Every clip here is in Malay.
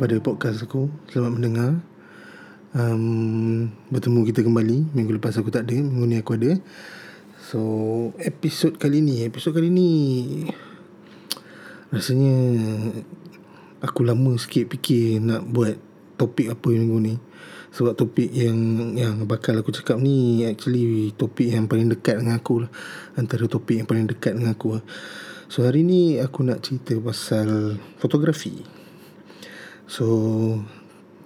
pada podcast aku. Selamat mendengar. Um, Bertemu kita kembali. Minggu lepas aku tak ada Minggu ni aku ada. So Episod kali ni Episod kali ni Rasanya Aku lama sikit fikir Nak buat Topik apa minggu ni. Sebab topik yang Yang bakal aku cakap ni Actually Topik yang paling dekat dengan aku lah. Antara topik yang paling dekat dengan aku lah. So hari ni Aku nak cerita pasal Fotografi So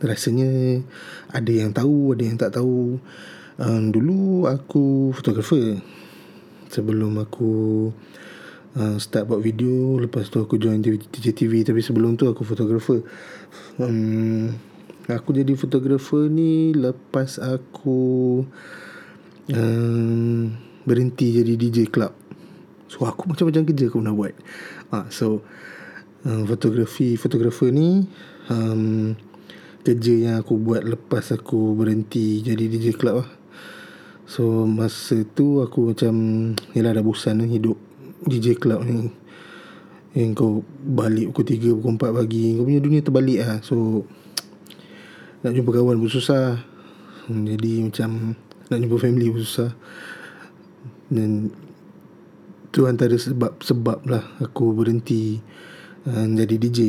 Rasanya Ada yang tahu Ada yang tak tahu. Um, Dulu aku Fotografer. Sebelum aku uh, Start buat video Lepas tu aku join TJTV Tapi sebelum tu aku fotografer. Um, Aku jadi fotografer ni Lepas aku um, Berhenti jadi DJ club. So aku macam-macam kerja aku nak buat. Uh, So uh, Fotografi Fotografer ni um, kerja yang aku buat lepas aku berhenti jadi DJ club lah. So masa tu aku macam Yalah dah bosan lah hidup DJ club ni. Yang kau balik pukul 3 pukul 4 pagi Kau punya dunia terbalik lah. So Nak jumpa kawan pun susah. Jadi macam Nak jumpa family pun susah. Dan Tu antara sebab-sebab lah Aku berhenti uh, Jadi DJ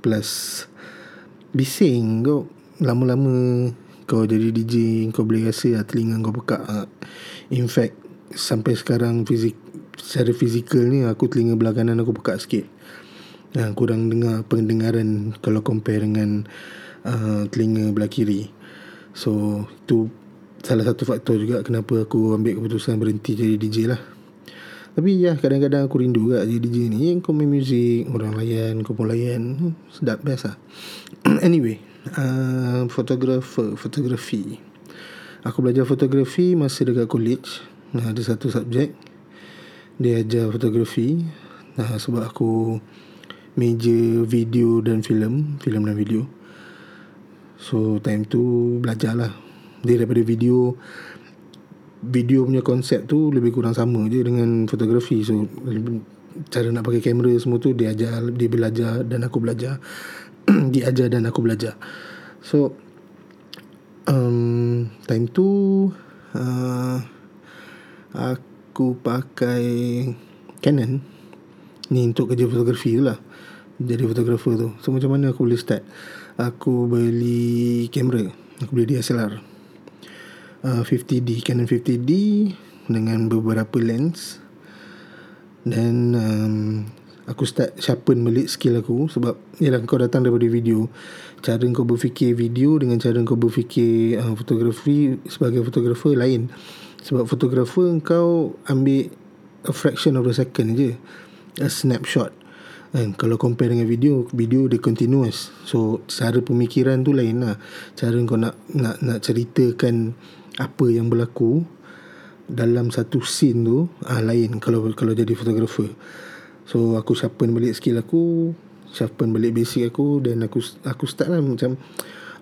plus bising. Kau lama-lama kau jadi DJ kau boleh rasa lah telinga kau pekak. In fact sampai sekarang fizik secara fizikal ni aku telinga belah kanan aku pekak sikit. Ha, kurang dengar pendengaran kalau compare dengan uh, telinga belah kiri. So itu salah satu faktor juga kenapa aku ambil keputusan berhenti jadi DJ lah tapi ya kadang-kadang aku rindu juga jadi DJ ni. Kau main muzik Orang layan Kau pun layan hmm, Sedap biasa Anyway uh, Fotografer Fotografi. Aku belajar fotografi Masa dekat college. Nah, Ada satu subjek. Dia ajar fotografi. Nah, Sebab aku Major video dan filem Filem dan video. So time tu Belajar lah Dia daripada video video punya konsep tu lebih kurang sama je dengan fotografi. So cara nak pakai kamera semua tu dia ajar dia belajar dan aku belajar. Dia ajar dan aku belajar. So um, time tu uh, aku pakai Canon. Ni untuk kerja fotografi tu lah. Jadi fotografer tu. So macam mana aku boleh start? Aku beli kamera. Aku beli DSLR 50D uh, Canon 50D dengan beberapa lens. Dan um, aku start sharpen balik skill aku sebab yalah kau datang daripada video. Cara kau berfikir video dengan cara kau berfikir uh, fotografi sebagai fotografer lain. Sebab fotografer kau ambil a fraction of a second je a snapshot. And kalau compare dengan video Video dia continuous. So cara pemikiran tu lain lah. Cara kau nak Nak nak ceritakan apa yang berlaku dalam satu scene tu ah lain kalau kalau jadi fotografer. So aku sharpen balik skill aku sharpen balik basic aku dan aku aku start lah macam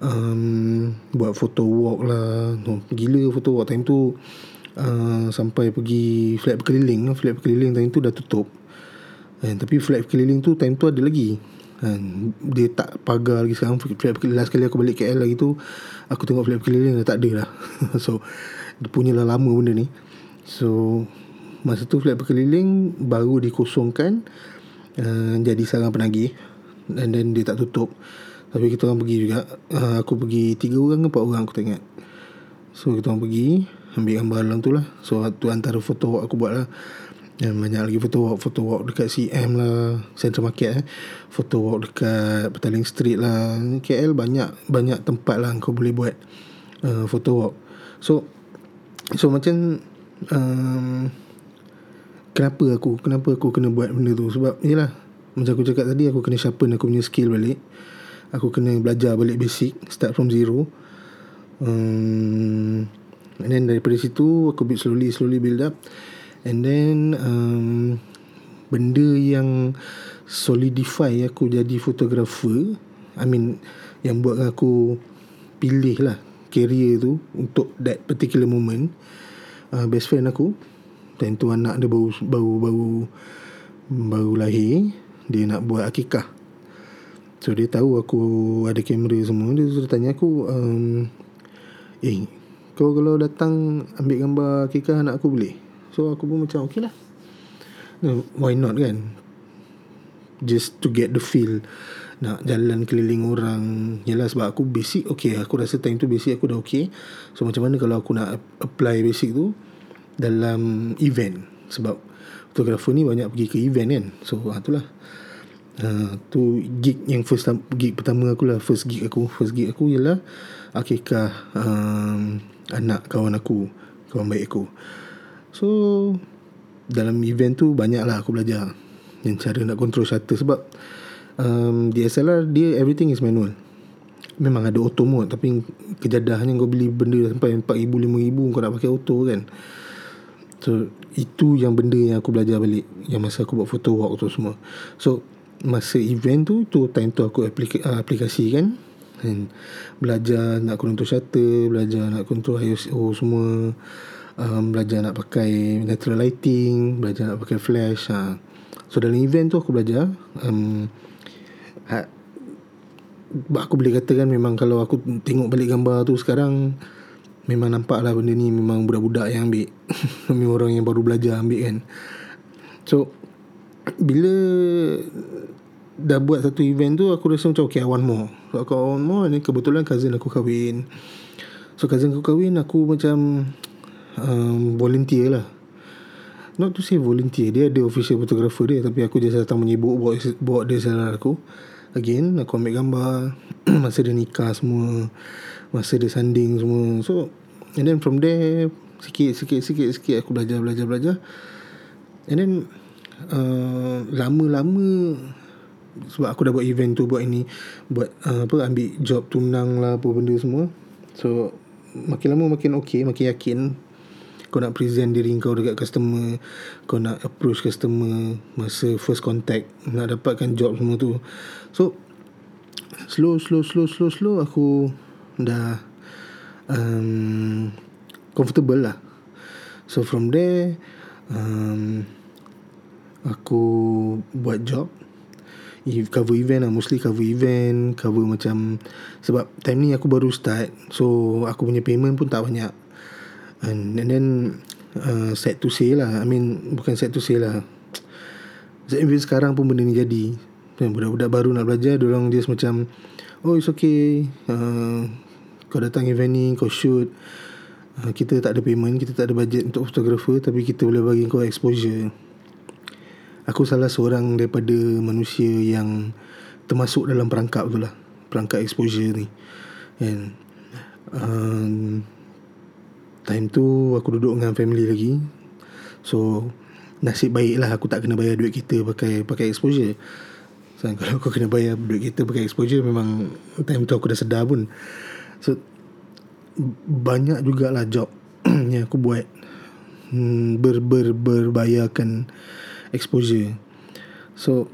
um, buat photo walk lah. No, gila photo walk time tu uh, sampai pergi flat berkeliling. Flat berkeliling time tu dah tutup. Eh, tapi flat berkeliling tu time tu ada lagi kan dia tak pagar lagi sekarang. Berkeliling last kali aku balik KL lagi tu aku tengok flat berkeliling dah tak ada lah so dia punya lah lama benda ni. So masa tu flat berkeliling baru dikosongkan uh, jadi sarang penagih. Dan then dia tak tutup. Tapi kita orang pergi juga. Uh, aku pergi tiga orang ke empat orang aku tak ingat. So kita orang pergi ambil gambar dalam tu lah. So tu antara foto aku buat lah dan banyak lagi photo walk Photo walk dekat CM lah Central Market eh. Photo walk dekat Petaling Street lah. KL banyak Banyak tempat lah Kau boleh buat uh, Photo walk. So So macam um, Kenapa aku Kenapa aku kena buat benda tu? Sebab Yelah Macam aku cakap tadi Aku kena sharpen Aku punya skill balik. Aku kena belajar balik basic Start from zero. Um, And then daripada situ Aku build slowly Slowly build up And then um, Benda yang Solidify aku jadi fotografer I mean Yang buat aku Pilih lah Career tu Untuk that particular moment uh, Best friend aku Dan tu anak dia baru Baru Baru Baru lahir Dia nak buat akikah. So dia tahu aku ada kamera semua Dia sudah tanya aku um, Eh kau kalau datang ambil gambar kekah anak aku boleh So aku pun macam okay lah. No, Why not kan? Just to get the feel. Nak jalan keliling orang. Yalah sebab aku basic Okay aku rasa time tu basic aku dah okay. So macam mana kalau aku nak apply basic tu Dalam event? Sebab Fotografer ni banyak pergi ke event kan? So ha, itulah Uh, tu gig yang first gig pertama aku lah. First gig aku. First gig aku ialah akikah um, anak kawan aku kawan baik aku so dalam event tu banyak lah aku belajar yang cara nak control shutter sebab um, DSLR dia everything is manual. Memang ada auto mode tapi kejadahnya kau beli benda sampai 4000 5000 kau nak pakai auto kan. So itu yang benda yang aku belajar balik yang masa aku buat photo walk tu semua. So masa event tu tu time tu aku aplik- uh, aplikasikan dan belajar nak control shutter belajar nak control ISO semua um, belajar nak pakai natural lighting belajar nak pakai flash ha. so dalam event tu aku belajar um, ha, aku boleh katakan memang kalau aku tengok balik gambar tu sekarang memang nampak lah benda ni memang budak-budak yang ambil. Memang orang yang baru belajar ambil kan. So bila dah buat satu event tu aku rasa macam okay I want more. So aku want more ni kebetulan cousin aku kahwin. So cousin aku kahwin aku macam um, volunteer lah. Not to say volunteer dia ada official photographer dia tapi aku just datang menyibuk bawa, bawa dia salah aku. Again aku ambil gambar masa dia nikah semua masa dia sanding semua. So and then from there sikit sikit sikit sikit aku belajar belajar belajar. And then uh, lama-lama sebab aku dah buat event tu buat ini buat uh, apa ambil job tunang lah apa benda semua. So makin lama makin okay makin yakin kau nak present diri kau dekat customer kau nak approach customer masa first contact nak dapatkan job semua tu. So slow slow slow slow slow aku dah um, comfortable lah. So from there um, aku buat job. Cover event lah mostly cover event cover macam sebab time ni aku baru start so aku punya payment pun tak banyak and, and then uh, set to say lah I mean bukan set to say lah. Even sekarang pun benda ni jadi. Budak-budak baru nak belajar orang just macam oh it's okay. Uh, kau datang event ni kau shoot. Uh, kita tak ada payment kita tak ada budget untuk fotografer tapi kita boleh bagi kau exposure. Aku salah seorang daripada manusia yang termasuk dalam perangkap tu lah perangkap exposure ni. And um, time tu aku duduk dengan family lagi. So nasib baik lah aku tak kena bayar duit kita pakai pakai exposure. So, kalau aku kena bayar duit kita pakai exposure memang time tu aku dah sedar pun. So banyak jugalah job yang aku buat. Hmm, ber, ber, berbayarkan exposure. So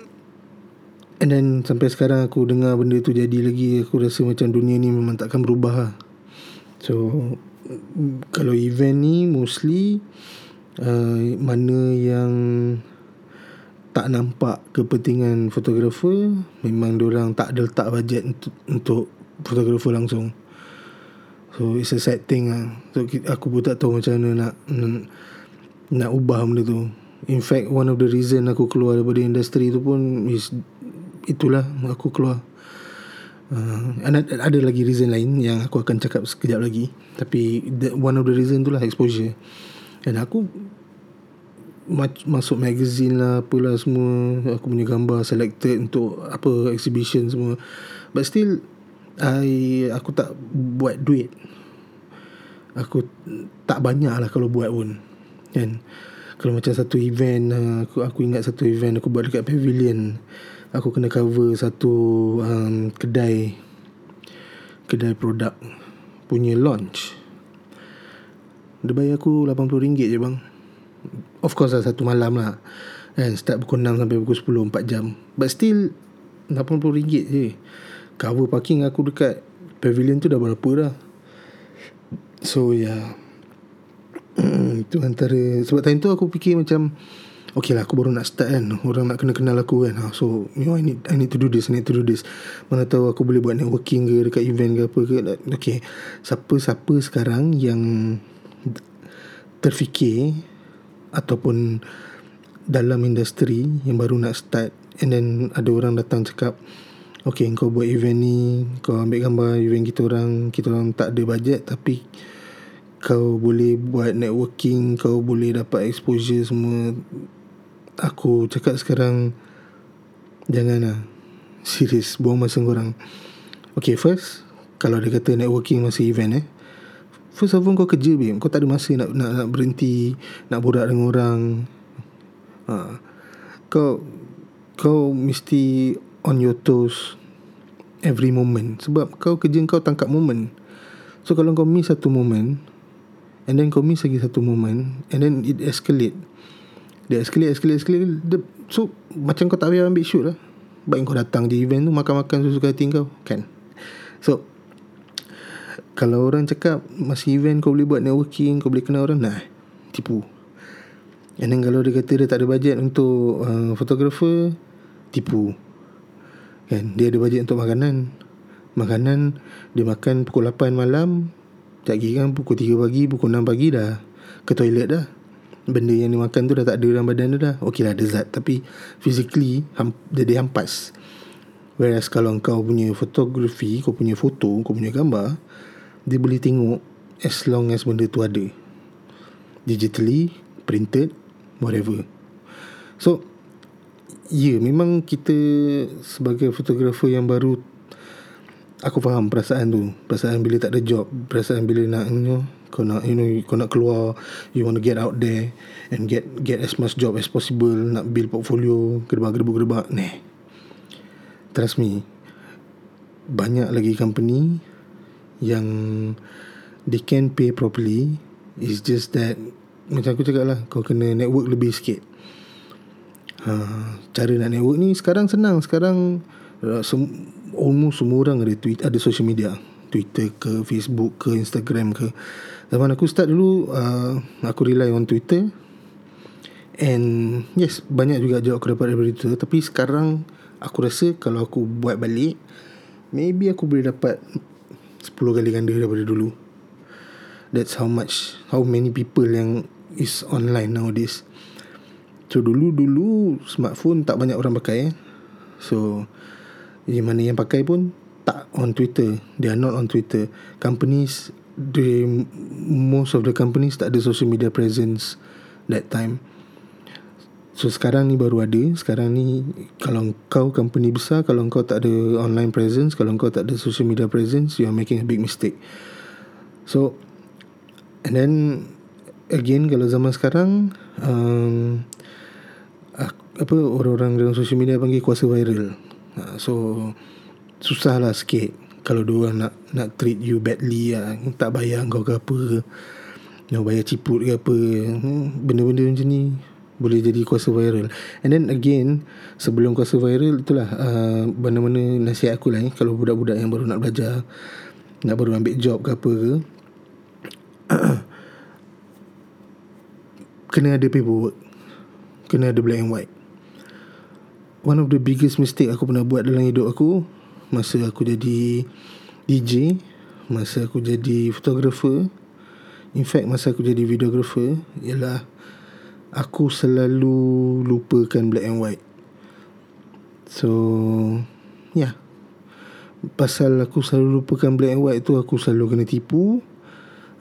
and then sampai sekarang aku dengar benda tu jadi lagi aku rasa macam dunia ni memang takkan berubah lah. so kalau event ni mostly uh, mana yang tak nampak kepentingan fotografer memang orang tak ada letak bajet untuk, untuk fotografer langsung. So it's a sad thing lah so aku pun tak tahu macam mana nak nak, ubah benda tu. In fact one of the reason aku keluar daripada industri tu pun is itulah aku keluar. Uh, ada, ada lagi reason lain yang aku akan cakap sekejap lagi. Tapi the, one of the reason tu lah exposure. Dan aku masuk magazine lah apalah semua. Aku punya gambar selected untuk apa exhibition semua. But still I, aku tak buat duit. Aku tak banyak lah kalau buat pun. Kan? kalau macam satu event aku aku ingat satu event aku buat dekat pavilion aku kena cover satu um, kedai kedai produk punya launch. Dia bayar aku RM80 je bang. Of course lah satu malam lah. Kan start pukul 6 sampai pukul 10 4 jam. But still RM80 je. Cover parking aku dekat pavilion tu dah berapa dah? So yeah Hmm, itu antara sebab time tu aku fikir macam Okay lah aku baru nak start kan. Orang nak kenal-kenal aku kan. Ha, So you know I need, I need to do this I need to do this. Mana tahu aku boleh buat networking ke Dekat event ke apa ke. Okay Siapa-siapa sekarang yang Terfikir Ataupun Dalam industri Yang baru nak start And then ada orang datang cakap Okay kau buat event ni Kau ambil gambar event kita orang Kita orang tak ada bajet Tapi Kau boleh buat networking Kau boleh dapat exposure semua Aku cakap sekarang Janganlah. Serius Buang masa korang. Okay first Kalau dia kata networking masa event eh. First of all kau kerja babe. Kau tak ada masa nak, nak, nak berhenti Nak borak dengan orang. Ha. Kau Kau mesti on your toes every moment. Sebab kau kerja kau tangkap moment. So kalau kau miss satu moment and then kau miss lagi satu moment and then it escalate dia escalate escalate escalate. The, so macam kau tak payah ambil shoot lah. Baik kau datang di event tu makan-makan susu hati kau kan? So kalau orang cakap masih event kau boleh buat networking kau boleh kenal orang nah tipu. And then kalau dia kata dia tak ada bajet untuk uh, photographer tipu. Kan? Dia ada bajet untuk makanan. Makanan dia makan pukul 8 malam tak kira kan? Pukul 3 pagi pukul 6 pagi dah ke toilet dah benda yang dia makan tu dah tak ada dalam badan dia dah. Okey lah ada zat. Tapi physically ham, dia hampas. Whereas kalau kau punya fotografi kau punya foto kau punya gambar dia boleh tengok as long as benda tu ada. Digitally printed whatever. So Ya memang kita Sebagai fotografer yang baru Aku faham perasaan tu. Perasaan bila tak ada job Perasaan bila nak you know, Kau nak you know, Kau nak keluar You want to get out there And get get as much job as possible Nak build portfolio Gerbak-gerbuk-gerbak Nah Trust me Banyak lagi company Yang They can pay properly. It's just that Macam aku cakap lah Kau kena network lebih sikit. Ha, cara nak network ni sekarang senang. Sekarang uh, sem- almost semua orang ada tweet ada social media. Twitter ke Facebook ke Instagram ke zaman aku start dulu uh, aku rely on Twitter and yes banyak juga jawab aku dapat daripada Twitter tapi sekarang aku rasa kalau aku buat balik maybe aku boleh dapat 10 kali ganda daripada dulu that's how much how many people yang is online nowadays So dulu-dulu smartphone tak banyak orang pakai eh. So yang mana yang pakai pun tak on Twitter. They are not on Twitter. Companies the most of the companies tak ada social media presence that time. So sekarang ni baru ada Sekarang ni Kalau kau company besar Kalau kau tak ada online presence Kalau kau tak ada social media presence You are making a big mistake So And then Again Kalau zaman sekarang um, apa orang-orang dalam social media panggil kuasa viral. Ha, so susahlah sikit kalau dua orang nak nak treat you badly lah. tak bayar kau ke apa. Nak bayar ciput ke apa. Hmm, benda-benda macam ni boleh jadi kuasa viral. And then again sebelum kuasa viral itulah uh, mana-mana nasihat aku lah eh, kalau budak-budak yang baru nak belajar nak baru ambil job ke apa ke. kena ada paperwork. Kena ada black and white one of the biggest mistake aku pernah buat dalam hidup aku masa aku jadi DJ masa aku jadi photographer in fact masa aku jadi videographer ialah aku selalu lupakan black and white. So yeah pasal aku selalu lupakan black and white tu aku selalu kena tipu.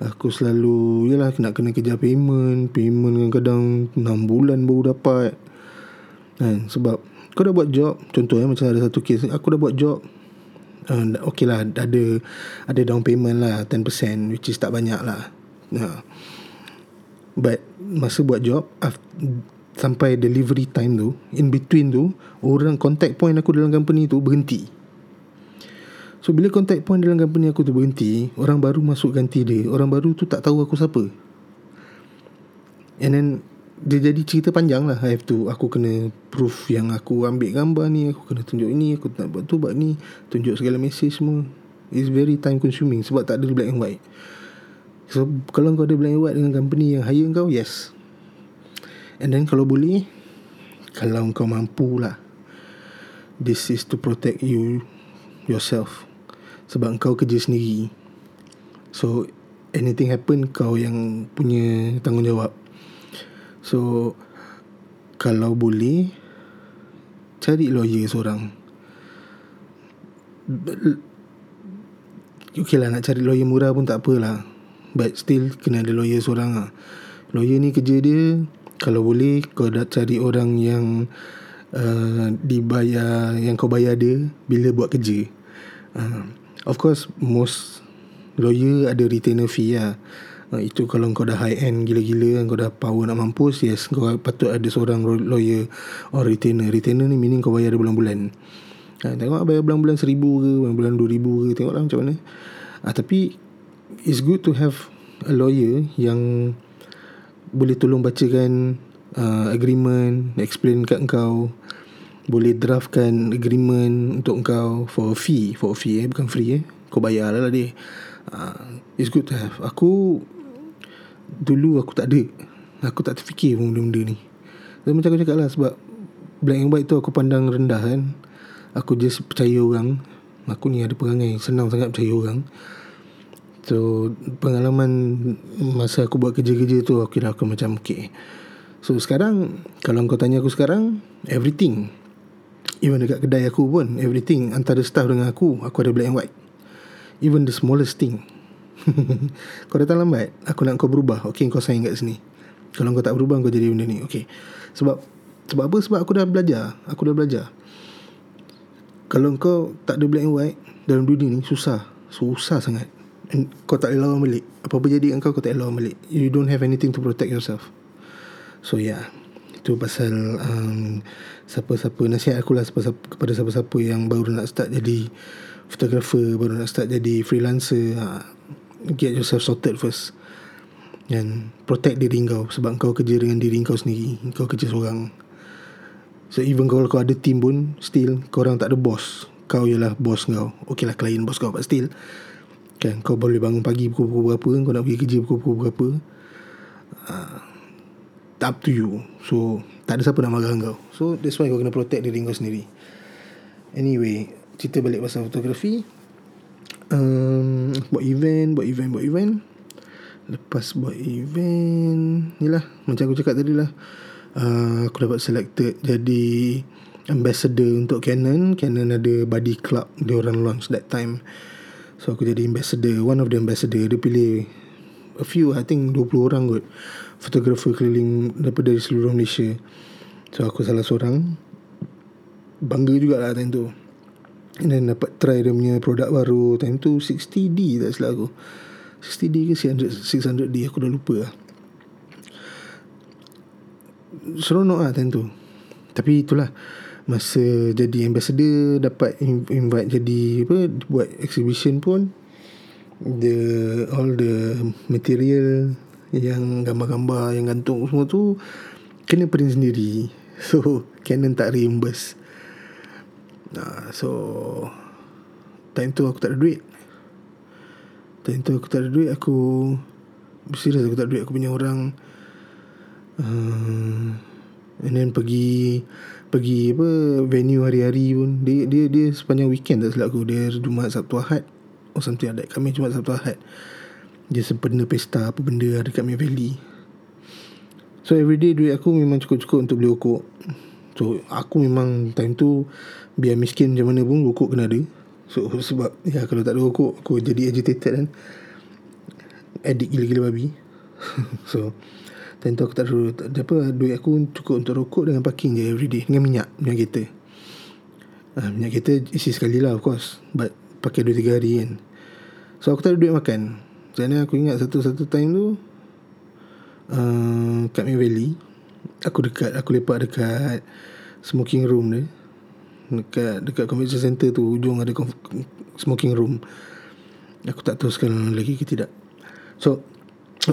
Aku selalu yalah nak kena kejar payment. Payment kadang-kadang 6 bulan baru dapat. Kan sebab kau dah buat job Contoh ya Macam ada satu kes Aku dah buat job uh, Okay lah Ada Ada down payment lah 10% Which is tak banyak lah. Uh. But Masa buat job after, Sampai delivery time tu In between tu Orang contact point aku dalam company tu Berhenti. So bila contact point dalam company aku tu berhenti Orang baru masuk ganti dia Orang baru tu tak tahu aku siapa. And then dia jadi cerita panjang lah. I have to Aku kena proof yang aku ambil gambar ni Aku kena tunjuk ini Aku nak buat tu buat ni. Tunjuk segala message semua. It's very time consuming Sebab tak ada black and white. So kalau kau ada black and white Dengan company yang hire kau Yes. And then kalau boleh Kalau kau mampu lah This is to protect you Yourself. Sebab kau kerja sendiri. So Anything happen Kau yang punya Tanggungjawab So Kalau boleh Cari lawyer seorang. Okay lah nak cari lawyer murah pun tak apalah. But still Kena ada lawyer seorang lah. Lawyer ni kerja dia Kalau boleh Kau dah cari orang yang uh, Dibayar Yang kau bayar dia Bila buat kerja. Uh, Of course Most Lawyer ada retainer fee lah uh, Itu kalau kau dah high end Gila-gila Kau dah power nak mampus Yes Kau patut ada seorang lawyer Or retainer Retainer ni meaning kau bayar bulan-bulan uh, Tengok bayar bulan-bulan seribu ke Bulan-bulan dua ribu ke Tengok lah macam mana uh, Tapi It's good to have A lawyer Yang boleh tolong bacakan uh, agreement, explain kat kau boleh draftkan agreement untuk kau for a fee, for a fee eh, bukan free eh. Kau bayar lah, lah dia. Uh, it's good to have. Aku dulu aku tak ada. Aku tak terfikir pun benda-benda ni. Dan macam aku cakap lah sebab black and white tu aku pandang rendah kan. Aku just percaya orang. Aku ni ada perangai senang sangat percaya orang. So pengalaman masa aku buat kerja-kerja tu aku kira aku macam okay. So sekarang kalau kau tanya aku sekarang everything even dekat kedai aku pun everything antara staff dengan aku aku ada black and white. Even the smallest thing. kau datang lambat aku nak kau berubah. Okay kau sign kat sini. Kalau kau tak berubah kau jadi benda ni. Okay. Sebab sebab apa? Sebab aku dah belajar. Aku dah belajar. Kalau kau tak ada black and white dalam dunia ni susah. Susah sangat kau tak boleh lawan balik Apa-apa jadi dengan kau Kau tak boleh lawan balik You don't have anything to protect yourself So yeah Itu pasal um, Siapa-siapa Nasihat aku lah siapa-siapa, Kepada siapa-siapa Yang baru nak start jadi Photographer Baru nak start jadi freelancer ha, Get yourself sorted first Dan Protect diri kau Sebab kau kerja dengan diri kau sendiri Kau kerja seorang. So even kalau kau ada team pun Still Korang tak ada boss. Kau ialah boss kau. Okay lah klien boss kau But still Kan kau boleh bangun pagi pukul berapa Kau nak pergi kerja pukul berapa uh, Up to you. So Tak ada siapa nak marah kau. So that's why kau kena protect diri kau sendiri. Anyway Cerita balik pasal fotografi um, Buat event Buat event Buat event. Lepas buat event Ni lah Macam aku cakap tadi lah. Uh, Aku dapat selected Jadi Ambassador untuk Canon. Canon ada body club Dia orang launch that time. So aku jadi ambassador One of the ambassador. Dia pilih A few I think 20 orang kot. Fotografer keliling Daripada dari seluruh Malaysia. So aku salah seorang. Bangga jugalah time tu And then dapat try dia punya produk baru. Time tu 60D tak silap aku. 60D ke 600, 600D Aku dah lupa lah. Seronok lah time tu. Tapi itulah. Masa jadi ambassador dapat invite jadi apa buat exhibition pun. The all the material yang gambar-gambar yang gantung semua tu kena print sendiri. So Canon tak reimburse nah, so time tu aku tak ada duit. Time tu aku tak ada duit aku serius aku tak ada duit. Aku punya orang uh, and then pergi pergi apa venue hari-hari pun. Dia dia dia sepanjang weekend tak silap aku. Dia Jumaat Sabtu Ahad. Oh something ada kami Jumaat Sabtu Ahad. Dia sempena pesta apa benda ada kat Valley. So everyday duit aku memang cukup-cukup untuk beli rokok so aku memang time tu biar miskin macam mana pun rokok kena ada. So sebab ya kalau tak ada rokok aku jadi agitated kan. Addict gila-gila babi. So Tentu aku tak ada, tak apa. Duit aku cukup untuk rokok Dengan parking je everyday Dengan minyak Minyak kereta. Ha, Minyak kereta isi sekali lah of course. But Pakai 2-3 hari kan. So aku tak ada duit makan. Jadi aku ingat Satu-satu time tu uh, Kat May Valley Aku dekat Aku lepak dekat Smoking room dia Dekat Dekat convention center tu Ujung ada Smoking room. Aku tak tahu sekarang lagi ke tidak. So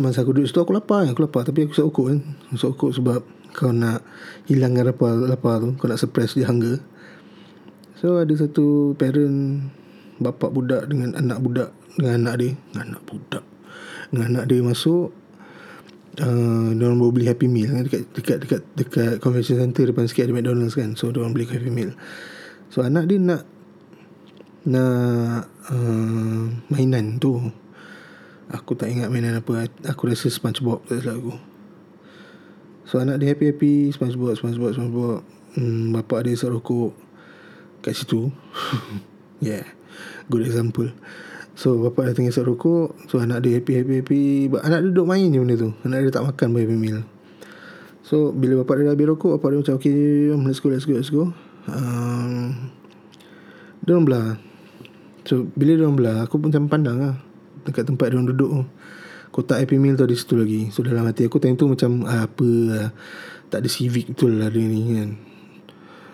Masa aku duduk situ aku lapar Aku lapar. Tapi aku ukur kan. Ukur sebab Kau nak Hilangkan lapar, lapar tu. Kau nak suppress dia hunger. So ada satu parent Bapak budak dengan anak budak Dengan anak dia. Dengan anak budak. Dengan anak dia masuk uh, Diorang baru beli Happy Meal kan, dekat, dekat, dekat, dekat Convention Center Depan sikit ada McDonald's kan So diorang beli Happy Meal. So anak dia nak Nak uh, Mainan tu. Aku tak ingat mainan apa Aku rasa Spongebob Tak salah aku. So anak dia happy-happy Spongebob Spongebob Spongebob. Hmm, Bapak dia isap rokok Kat situ. Yeah Good example So bapak datang isap rokok. So anak dia happy-happy-happy Anak dia duduk main je benda tu. Anak dia tak makan Happy meal. So bila bapak dia dah habis rokok Bapak dia macam Okay let's go let's go let's go. Um, Dia orang belah. So bila dia orang belah Aku pun macam pandang lah. Dekat tempat dia orang duduk. Tu Kotak Happy Meal tu ada situ lagi. So dalam hati aku time tu macam ah, Apa lah. Tak ada civic betul lah dia ni kan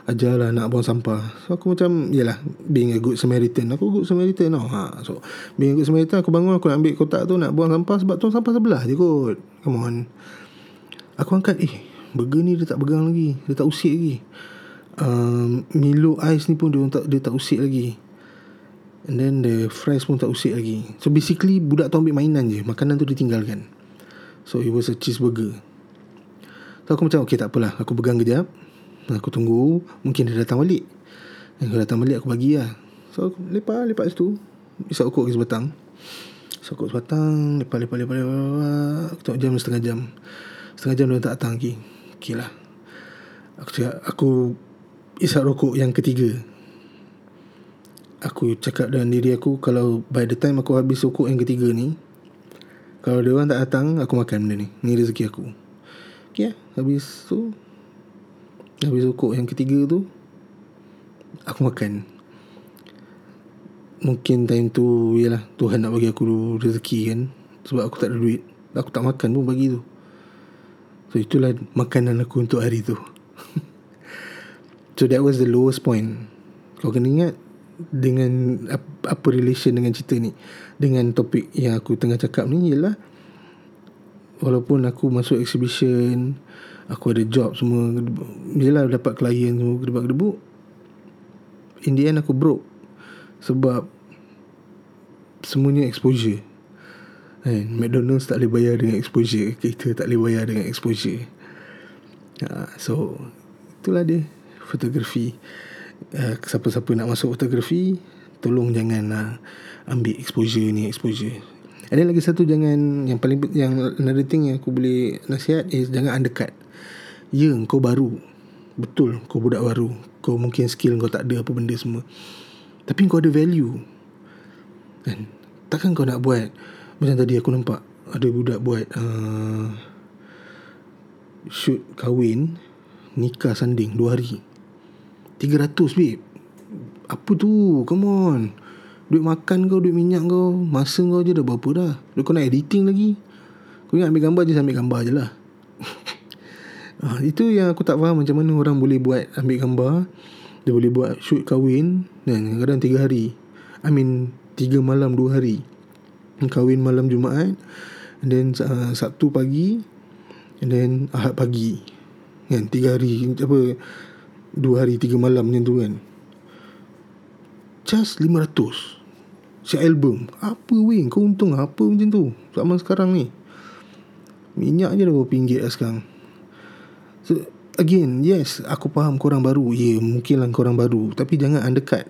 Ajarlah nak buang sampah. So aku macam Yelah Being a good Samaritan. Aku good Samaritan tau ha. So Being a good Samaritan Aku bangun aku nak ambil kotak tu Nak buang sampah Sebab tu sampah sebelah je kot. Come on. Aku angkat Eh Burger ni dia tak pegang lagi. Dia tak usik lagi. Um, Milo ice ni pun dia tak, dia tak usik lagi. And then the fries pun tak usik lagi. So basically Budak tu ambil mainan je. Makanan tu ditinggalkan. So it was a cheeseburger. So aku macam Okay tak apalah. Aku pegang kejap Aku tunggu Mungkin dia datang balik. Dan kalau datang balik aku bagi lah. So aku lepak lepak situ. Isap ukur ke sebatang. Isap ukur sebatang Lepak lepak lepak lepak Aku tengok jam setengah jam. Setengah jam dia tak datang lagi Okay lah. Aku cakap Aku Isap rokok yang ketiga. Aku cakap dengan diri aku Kalau by the time aku habis rokok yang ketiga ni Kalau dia orang tak datang Aku makan benda ni. Ni rezeki aku. Okay lah Habis tu Habis rokok yang ketiga tu Aku makan. Mungkin time tu Yalah Tuhan nak bagi aku rezeki kan Sebab aku tak ada duit. Aku tak makan pun bagi tu. So itulah Makanan aku untuk hari tu. So that was the lowest point. Kau kena ingat Dengan Apa relation dengan cerita ni? Dengan topik yang aku tengah cakap ni Ialah Walaupun aku masuk exhibition Aku ada job semua Yelah dapat klien semua Gedebak-gedebuk In the end aku broke Sebab Semuanya exposure. Kan? McDonald's tak boleh bayar dengan exposure Kita tak boleh bayar dengan exposure. Ha, So Itulah dia Fotografi. Uh, Siapa-siapa nak masuk fotografi Tolong jangan uh, Ambil exposure ni Exposure ada lagi satu jangan Yang paling Yang another thing yang aku boleh Nasihat is Jangan undercut. Ya kau baru. Betul kau budak baru. Kau mungkin skill kau tak ada apa benda semua. Tapi kau ada value. Kan? Takkan kau nak buat Macam tadi aku nampak Ada budak buat uh, Shoot kahwin Nikah sanding Dua hari. 300 babe. Apa tu? Come on Duit makan kau Duit minyak kau Masa kau je dah berapa dah Duit kau nak editing lagi Kau ingat ambil gambar je Ambil gambar je lah Ha, itu yang aku tak faham macam mana orang boleh buat ambil gambar. Dia boleh buat shoot kahwin dan kadang tiga hari. I mean tiga malam dua hari. Kahwin malam Jumaat and then uh, Sabtu pagi and then Ahad pagi. Kan tiga hari apa dua hari tiga malam macam tu kan. Just 500 Si album Apa weh Kau untung apa macam tu Zaman sekarang ni Minyak je dah berapa ringgit lah sekarang So, again, yes, aku faham korang baru. Ya, yeah, mungkinlah korang baru. Tapi jangan undercut.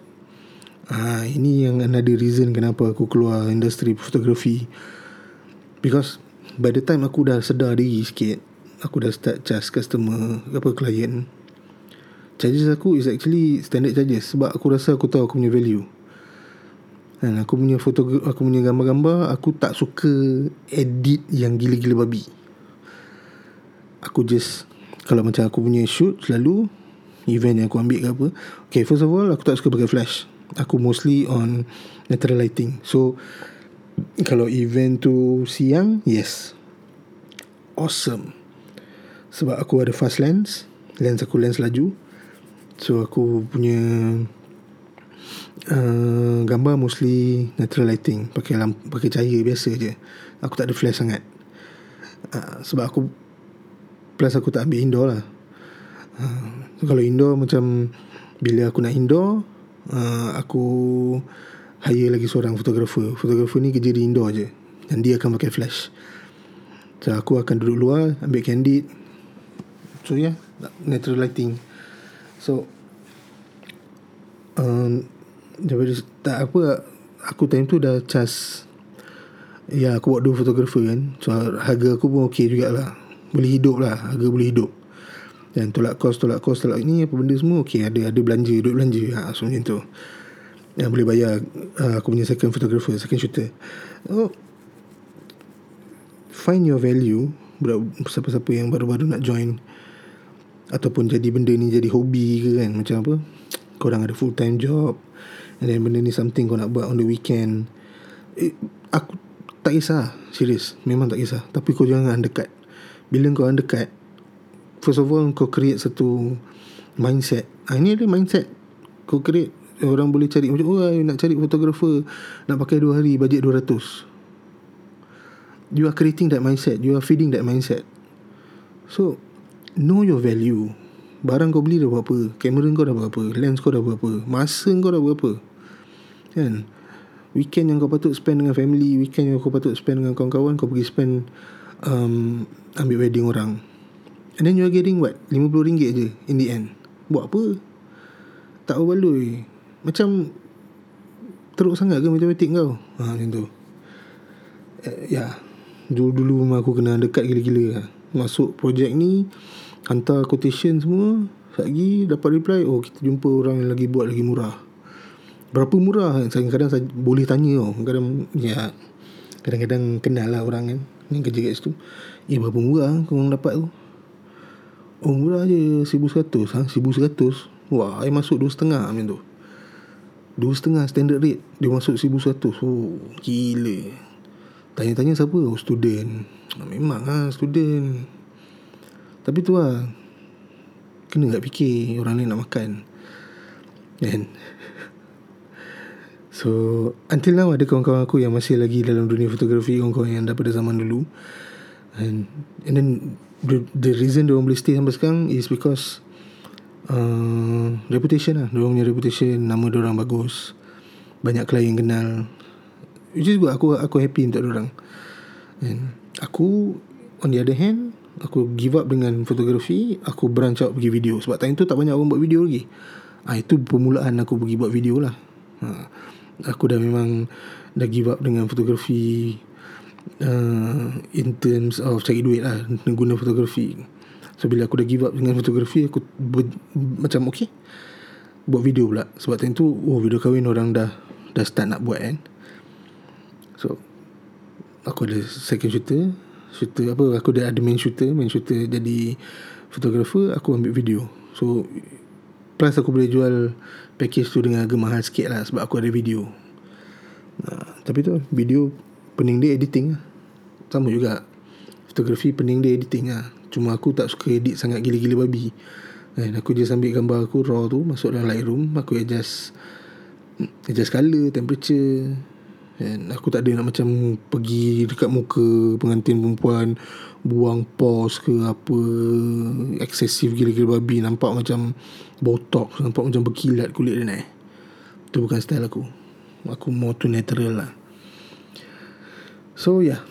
Ah, ini yang another reason kenapa aku keluar industri fotografi. Because by the time aku dah sedar diri sikit, aku dah start charge customer, apa klien. Charges aku is actually standard charges sebab aku rasa aku tahu aku punya value. Dan aku punya foto aku punya gambar-gambar aku tak suka edit yang gila-gila babi. Aku just kalau macam aku punya shoot selalu event yang aku ambil ke apa okay first of all aku tak suka pakai flash. Aku mostly on natural lighting. So kalau event tu siang yes. Awesome. Sebab aku ada fast lens lens aku lens laju so aku punya uh, gambar mostly natural lighting. Pakai lampu, pakai cahaya biasa je. Aku tak ada flash sangat. Uh, sebab aku Plus aku tak ambil indoor lah. Uh, Kalau indoor macam Bila aku nak indoor uh, Aku Hire lagi seorang fotografer. Fotografer ni kerja di indoor je. Dan dia akan pakai flash. So aku akan duduk luar Ambil candid. So yeah Natural lighting So um, Daripada Tak apa Aku time tu dah cas Ya aku buat dua fotografer kan. So harga aku pun okay jugalah. Boleh hidup lah Harga boleh hidup. Dan tolak kos Tolak kos Tolak ni apa benda semua Okay ada ada belanja Duduk belanja. Ha, So macam tu. Yang boleh bayar uh, Aku punya second photographer Second shooter. Oh Find your value. Siapa-siapa yang baru-baru nak join Ataupun jadi benda ni Jadi hobi ke kan? Macam apa? Korang ada full time job And then benda ni something kau nak buat on the weekend. Eh, Aku tak kisah Serius Memang tak kisah. Tapi kau jangan dekat Bila kau dekat First of all kau create satu Mindset. Ha, Ini ada mindset. Kau create Orang boleh cari Macam oh nak cari fotografer Nak pakai 2 hari Bajet 200 You are creating that mindset. You are feeding that mindset. So Know your value. Barang kau beli dah berapa Kamera kau dah berapa Lens kau dah berapa Masa kau dah berapa Kan? Weekend yang kau patut spend dengan family Weekend yang kau patut spend dengan kawan-kawan Kau pergi spend um, Ambil wedding orang. And then you are getting what? RM50 je In the end. Buat apa? Tak berbaloi Macam Teruk sangat ke matematik kau? Ha, Macam tu. Uh, Ya. Yeah. Dulu-dulu memang aku kena dekat gila-gila. Masuk projek ni Hantar quotation semua Lagi dapat reply Oh kita jumpa orang yang lagi buat lagi murah. Berapa murah? Kadang-kadang saya boleh tanya oh. Kadang ya Kadang-kadang kenal lah orang kan Yang kerja kat situ. Eh berapa murah korang dapat tu? Oh murah je 1100 ha? 1100 Wah saya masuk 2.5 macam tu. 2.5 standard rate Dia masuk 1100 Oh gila. Tanya-tanya siapa? Oh student. Memang lah student Tapi tu lah. Kena tak fikir Orang lain nak makan. Kan? So Until now ada kawan-kawan aku Yang masih lagi dalam dunia fotografi Kawan-kawan yang daripada zaman dulu. And And then The, the reason dia boleh stay sampai sekarang Is because uh, Reputation lah. Dia punya reputation Nama dia orang bagus. Banyak klien kenal. Which is good. Aku aku happy untuk orang. And Aku On the other hand Aku give up dengan fotografi Aku branch out pergi video. Sebab time tu tak banyak orang buat video lagi. Ha, Itu permulaan aku pergi buat video lah. Ha. Aku dah memang dah give up dengan fotografi uh, in terms of cari duit lah guna fotografi. So bila aku dah give up dengan fotografi aku ber, macam okay buat video pula. Sebab time tu oh video kahwin orang dah dah start nak buat kan. So aku ada second shooter shooter apa aku dah ada main shooter main shooter. Jadi fotografer aku ambil video. So plus aku boleh jual package tu dengan harga mahal sikit lah sebab aku ada video. Nah, tapi tu video pening dia editing lah. Sama juga fotografi pening dia editing lah. Cuma aku tak suka edit sangat gila-gila babi. Kan aku just ambil gambar aku raw tu masuk dalam lightroom aku adjust adjust colour temperature And aku tak ada nak macam pergi dekat muka pengantin perempuan buang pause ke apa excessive gila-gila babi nampak macam botox nampak macam berkilat kulit dia ni. Tu bukan style aku. Aku more to natural lah. So yeah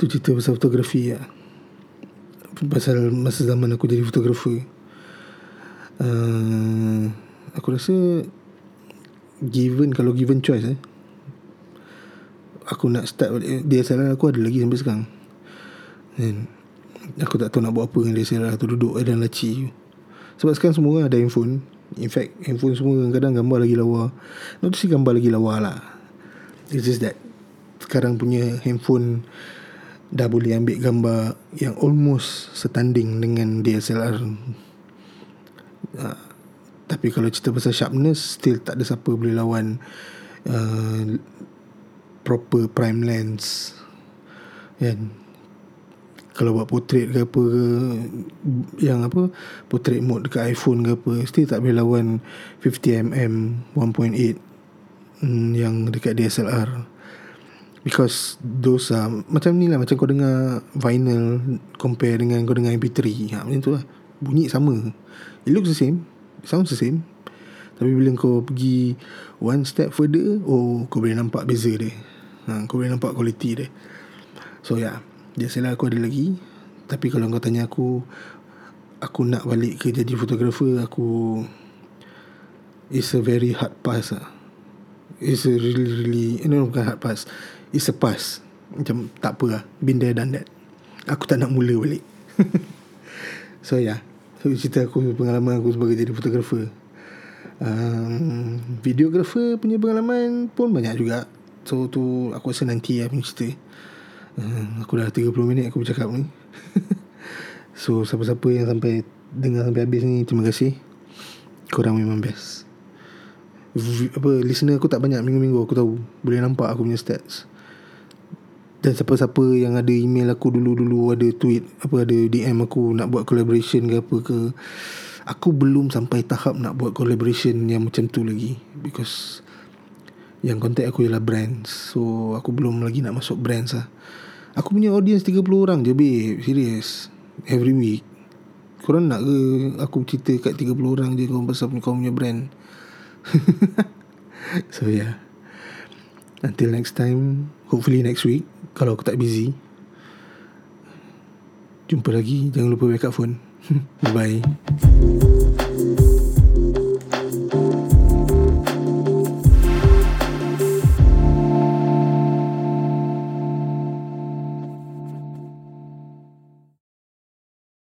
tu cerita pasal fotografi lah pasal masa zaman aku jadi fotografer. Uh, aku rasa given kalau given choice eh aku nak start balik DSLR aku ada lagi sampai sekarang. And aku tak tahu nak buat apa dengan DSLR tu duduk dalam laci. Sebab sekarang semua orang ada handphone. In fact handphone semua kadang gambar lagi lawa. Not say gambar lagi lawa lah. It's just that sekarang punya handphone dah boleh ambil gambar yang almost setanding dengan DSLR uh, tapi kalau cerita pasal sharpness still tak ada siapa boleh lawan uh, proper prime lens kan? Kalau buat portrait ke apa ke yang apa portrait mode dekat iPhone ke apa still tak boleh lawan 50mm 1.8 mm, yang dekat DSLR because those macam ni lah macam kau dengar vinyl compare dengan kau dengar MP3 ha, macam tu lah. Bunyi sama. It looks the same. Sounds the same. Tapi bila kau pergi one step further oh kau boleh nampak beza dia ha, kau boleh nampak quality dia. So yeah Biasalah aku ada lagi. Tapi kalau kau tanya aku Aku nak balik ke jadi fotografer Aku It's a very hard pass lah It's a really really No bukan hard pass. It's a pass. Macam tak apa lah Been there done that. Aku tak nak mula balik. So yeah So cerita aku Pengalaman aku sebagai jadi fotografer um, Videographer punya pengalaman Pun banyak juga So tu Aku rasa nanti lah punya cerita. Uh, Aku dah 30 minit aku bercakap ni. So siapa-siapa yang sampai Dengar sampai habis ni Terima kasih. Korang memang best. V- Apa Listener aku tak banyak Minggu-minggu aku tahu. Boleh nampak aku punya stats. Dan siapa-siapa yang ada email aku dulu-dulu Ada tweet Apa ada DM aku Nak buat collaboration ke apa ke Aku belum sampai tahap Nak buat collaboration Yang macam tu lagi. Because Yang contact aku ialah brands. So aku belum lagi nak masuk brands lah. Aku punya audience 30 orang je babe. Serius Every week. Korang nak ke Aku cerita kat 30 orang je Kau pasal kau punya brand? So yeah. Until next time. Hopefully next week Kalau aku tak busy. Jumpa lagi. Jangan lupa backup phone. Bye